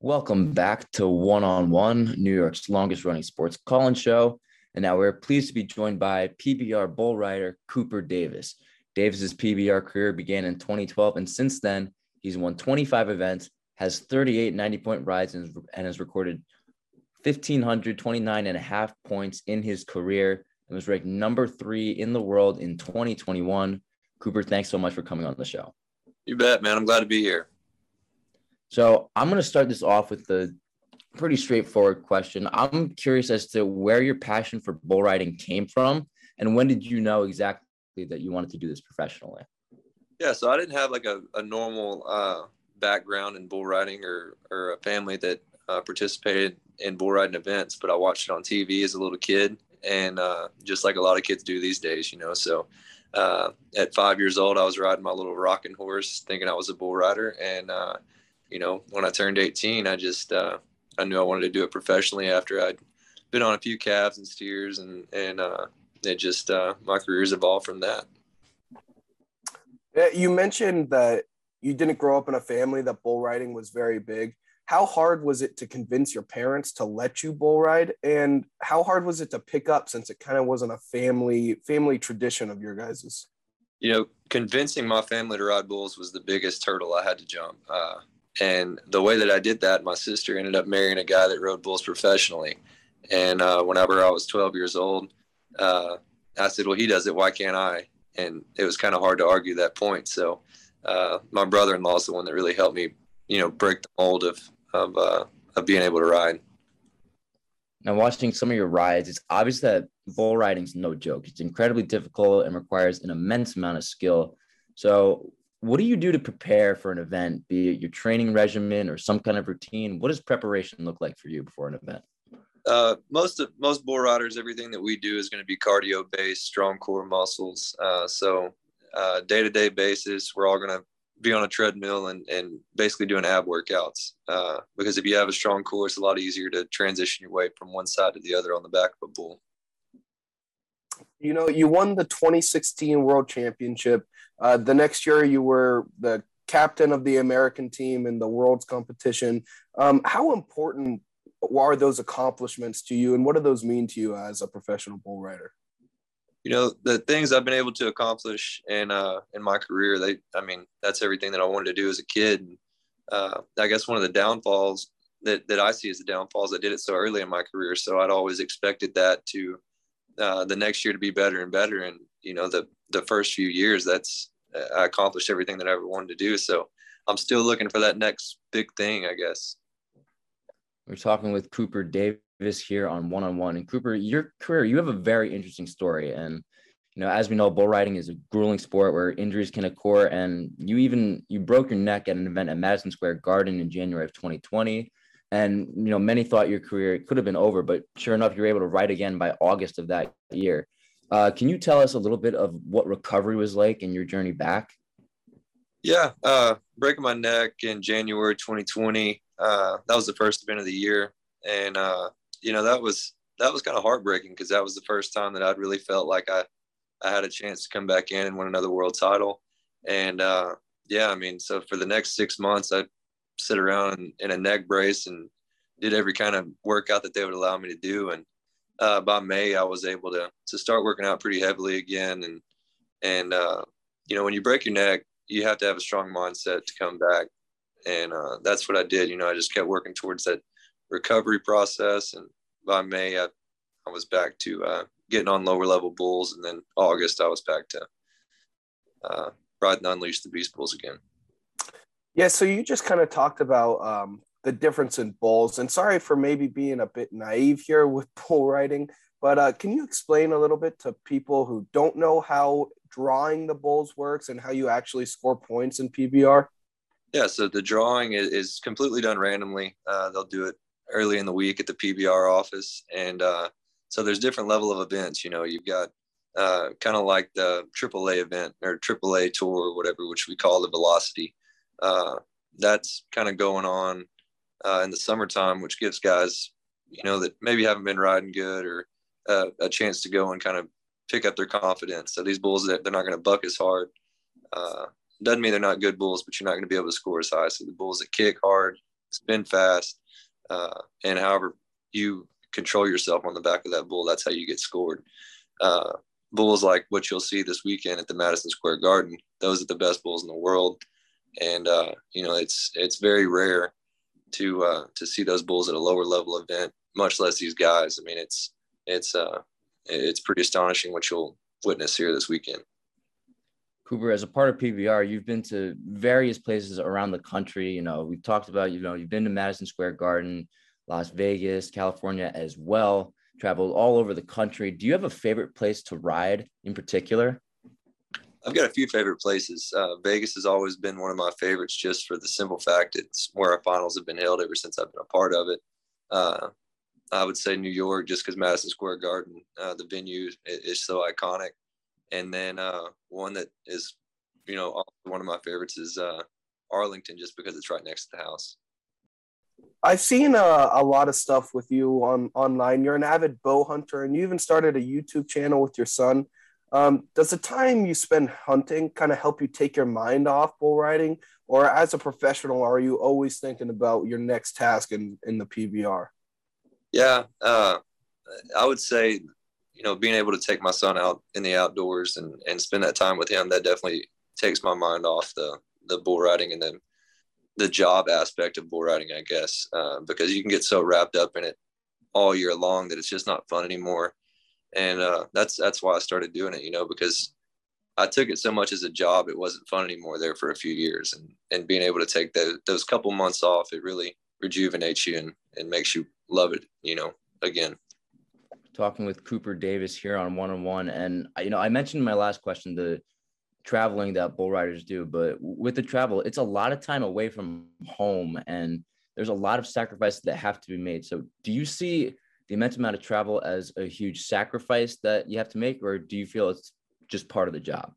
Welcome back to One on One, New York's longest running sports call show. And now we're pleased to be joined by PBR bull rider Cooper Davis. Davis's PBR career began in 2012, and since then, he's won 25 events, has 38 90 point rides, and, and has recorded 1,529 and a half points in his career and was ranked number three in the world in 2021. Cooper, thanks so much for coming on the show. You bet, man. I'm glad to be here. So I'm going to start this off with the pretty straightforward question. I'm curious as to where your passion for bull riding came from, and when did you know exactly that you wanted to do this professionally? Yeah, so I didn't have like a, a normal uh, background in bull riding or or a family that uh, participated in bull riding events, but I watched it on TV as a little kid, and uh, just like a lot of kids do these days, you know. So uh, at five years old, I was riding my little rocking horse, thinking I was a bull rider, and uh, you know, when I turned 18, I just uh, I knew I wanted to do it professionally after I'd been on a few calves and steers, and and uh, it just uh, my career's evolved from that. You mentioned that you didn't grow up in a family that bull riding was very big. How hard was it to convince your parents to let you bull ride, and how hard was it to pick up since it kind of wasn't a family family tradition of your guys's? You know, convincing my family to ride bulls was the biggest hurdle I had to jump. Uh, and the way that I did that, my sister ended up marrying a guy that rode bulls professionally. And uh, whenever I was 12 years old, uh, I said, "Well, he does it. Why can't I?" And it was kind of hard to argue that point. So uh, my brother-in-law is the one that really helped me, you know, break the mold of of, uh, of being able to ride. Now, watching some of your rides, it's obvious that bull riding is no joke. It's incredibly difficult and requires an immense amount of skill. So, what do you do to prepare for an event, be it your training regimen or some kind of routine? What does preparation look like for you before an event? Uh, most of most bull riders, everything that we do is going to be cardio based, strong core muscles. Uh, so day to day basis, we're all going to be on a treadmill and, and basically doing ab workouts. Uh, because if you have a strong core, it's a lot easier to transition your weight from one side to the other on the back of a bull. You know, you won the 2016 World Championship. Uh, the next year, you were the captain of the American team in the World's competition. Um, how important are those accomplishments to you, and what do those mean to you as a professional bull rider? You know, the things I've been able to accomplish in uh, in my career, they, I mean, that's everything that I wanted to do as a kid. Uh, I guess one of the downfalls that, that I see as the downfalls, I did it so early in my career, so I'd always expected that to uh, the next year to be better and better. And you know, the the first few years, that's I accomplished everything that I ever wanted to do. So I'm still looking for that next big thing, I guess. We're talking with Cooper Davis here on One on One. And Cooper, your career, you have a very interesting story. And you know, as we know, bull riding is a grueling sport where injuries can occur. And you even you broke your neck at an event at Madison Square Garden in January of 2020. And you know, many thought your career could have been over, but sure enough, you were able to ride again by August of that year. Uh, can you tell us a little bit of what recovery was like in your journey back? Yeah, uh, breaking my neck in January 2020. Uh, that was the first event of the year, and uh, you know that was that was kind of heartbreaking because that was the first time that I'd really felt like I I had a chance to come back in and win another world title. And uh, yeah, I mean, so for the next six months, I'd sit around in, in, a neck brace and did every kind of workout that they would allow me to do. And uh, by May, I was able to to start working out pretty heavily again. And and uh, you know, when you break your neck, you have to have a strong mindset to come back. And uh, that's what I did. You know, I just kept working towards that recovery process. And by May, I, I was back to uh, getting on lower level bulls. And then August, I was back to uh, riding Unleash the Beast Bulls again. Yeah, so you just kind of talked about um, the difference in bulls, and sorry for maybe being a bit naive here with bull riding, but uh, can you explain a little bit to people who don't know how drawing the bulls works and how you actually score points in PBR? Yeah, so the drawing is, is completely done randomly. Uh, they'll do it early in the week at the PBR office, and uh, so there's different level of events. You know, you've got uh, kind of like the AAA event or AAA tour or whatever, which we call the Velocity uh, that's kind of going on uh, in the summertime, which gives guys, you know, that maybe haven't been riding good or uh, a chance to go and kind of pick up their confidence. So these bulls, that they're not going to buck as hard. Uh, doesn't mean they're not good bulls, but you're not going to be able to score as high. So the bulls that kick hard, spin fast, uh, and however you control yourself on the back of that bull, that's how you get scored. Uh, bulls like what you'll see this weekend at the Madison Square Garden, those are the best bulls in the world, and uh, you know it's it's very rare to uh, to see those bulls at a lower level event, much less these guys. I mean, it's it's uh, it's pretty astonishing what you'll witness here this weekend. Cooper, as a part of PBR, you've been to various places around the country. You know, we've talked about, you know, you've been to Madison Square Garden, Las Vegas, California as well, traveled all over the country. Do you have a favorite place to ride in particular? I've got a few favorite places. Uh, Vegas has always been one of my favorites just for the simple fact it's where our finals have been held ever since I've been a part of it. Uh, I would say New York just because Madison Square Garden, uh, the venue is, is so iconic and then uh, one that is, you know, one of my favorites is uh, Arlington, just because it's right next to the house. I've seen uh, a lot of stuff with you on online. You're an avid bow hunter, and you even started a YouTube channel with your son. Um, does the time you spend hunting kind of help you take your mind off bull riding, or as a professional, are you always thinking about your next task in in the PBR? Yeah, uh, I would say you know, being able to take my son out in the outdoors and, and spend that time with him, that definitely takes my mind off the, the bull riding and then the job aspect of bull riding, I guess, uh, because you can get so wrapped up in it all year long that it's just not fun anymore. And uh, that's, that's why I started doing it, you know, because I took it so much as a job, it wasn't fun anymore there for a few years. And, and being able to take those, those couple months off, it really rejuvenates you and, and makes you love it, you know, again talking with Cooper Davis here on one on one. And, you know, I mentioned in my last question the traveling that bull riders do, but with the travel, it's a lot of time away from home and there's a lot of sacrifices that have to be made. So, do you see the immense amount of travel as a huge sacrifice that you have to make, or do you feel it's just part of the job?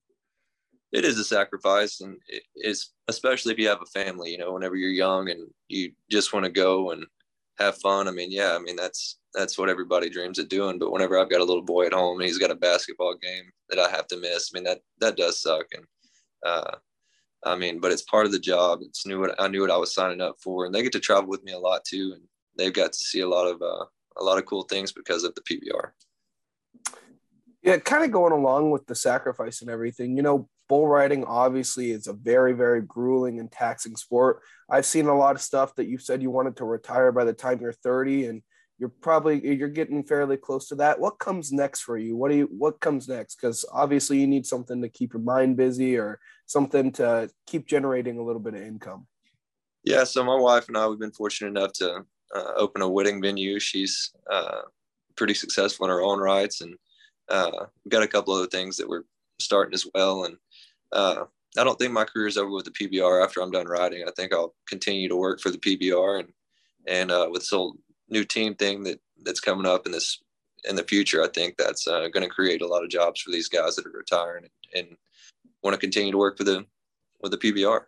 It is a sacrifice, and it's especially if you have a family. You know, whenever you're young and you just want to go and have fun. I mean, yeah, I mean that's that's what everybody dreams of doing. But whenever I've got a little boy at home and he's got a basketball game that I have to miss, I mean that that does suck. And uh, I mean, but it's part of the job. It's knew what I knew what I was signing up for, and they get to travel with me a lot too, and they've got to see a lot of uh, a lot of cool things because of the PBR. Yeah, kind of going along with the sacrifice and everything. You know, bull riding obviously is a very, very grueling and taxing sport. I've seen a lot of stuff that you said you wanted to retire by the time you're 30, and you're probably you're getting fairly close to that what comes next for you what do you what comes next because obviously you need something to keep your mind busy or something to keep generating a little bit of income yeah so my wife and i we've been fortunate enough to uh, open a wedding venue. She's uh, pretty successful in her own rights and uh, we've got a couple other things that we're starting as well. And uh, i don't think my career is over with the pbr after i'm done riding i think i'll continue to work for the pbr and and uh, with so new team thing that that's coming up in this in the future, I think that's uh, going to create a lot of jobs for these guys that are retiring and, and want to continue to work for the with the PBR.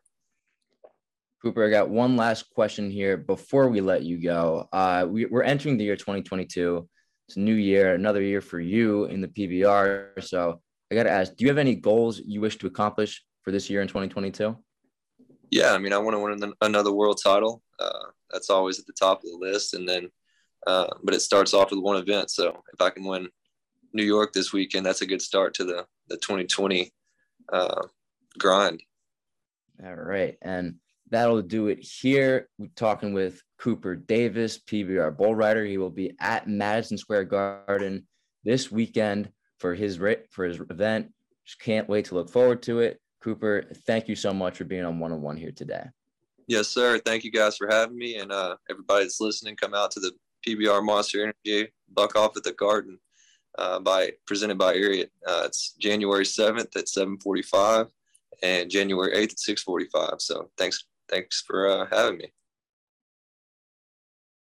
Cooper, I got one last question here before we let you go. Uh, we, are entering the year 2022. It's a new year, another year for you in the PBR. So I got to ask, do you have any goals you wish to accomplish for this year in 2022? Yeah, I mean, I want to win another world title. Uh, that's always at the top of the list. And then, uh, but it starts off with one event. So if I can win New York this weekend, that's a good start to the the 2020 uh, grind. All right, and that'll do it here. We're talking with Cooper Davis, PBR bull rider. He will be at Madison Square Garden this weekend for his for his event. Just can't wait to look forward to it. Cooper, thank you so much for being on one on one here today. Yes, sir. Thank you guys for having me. And uh, everybody that's listening, come out to the PBR Monster Energy Buck Off at the Garden uh, by presented by Ariat. Uh, it's January 7th at 745 and January 8th at 645. So thanks, thanks for uh, having me.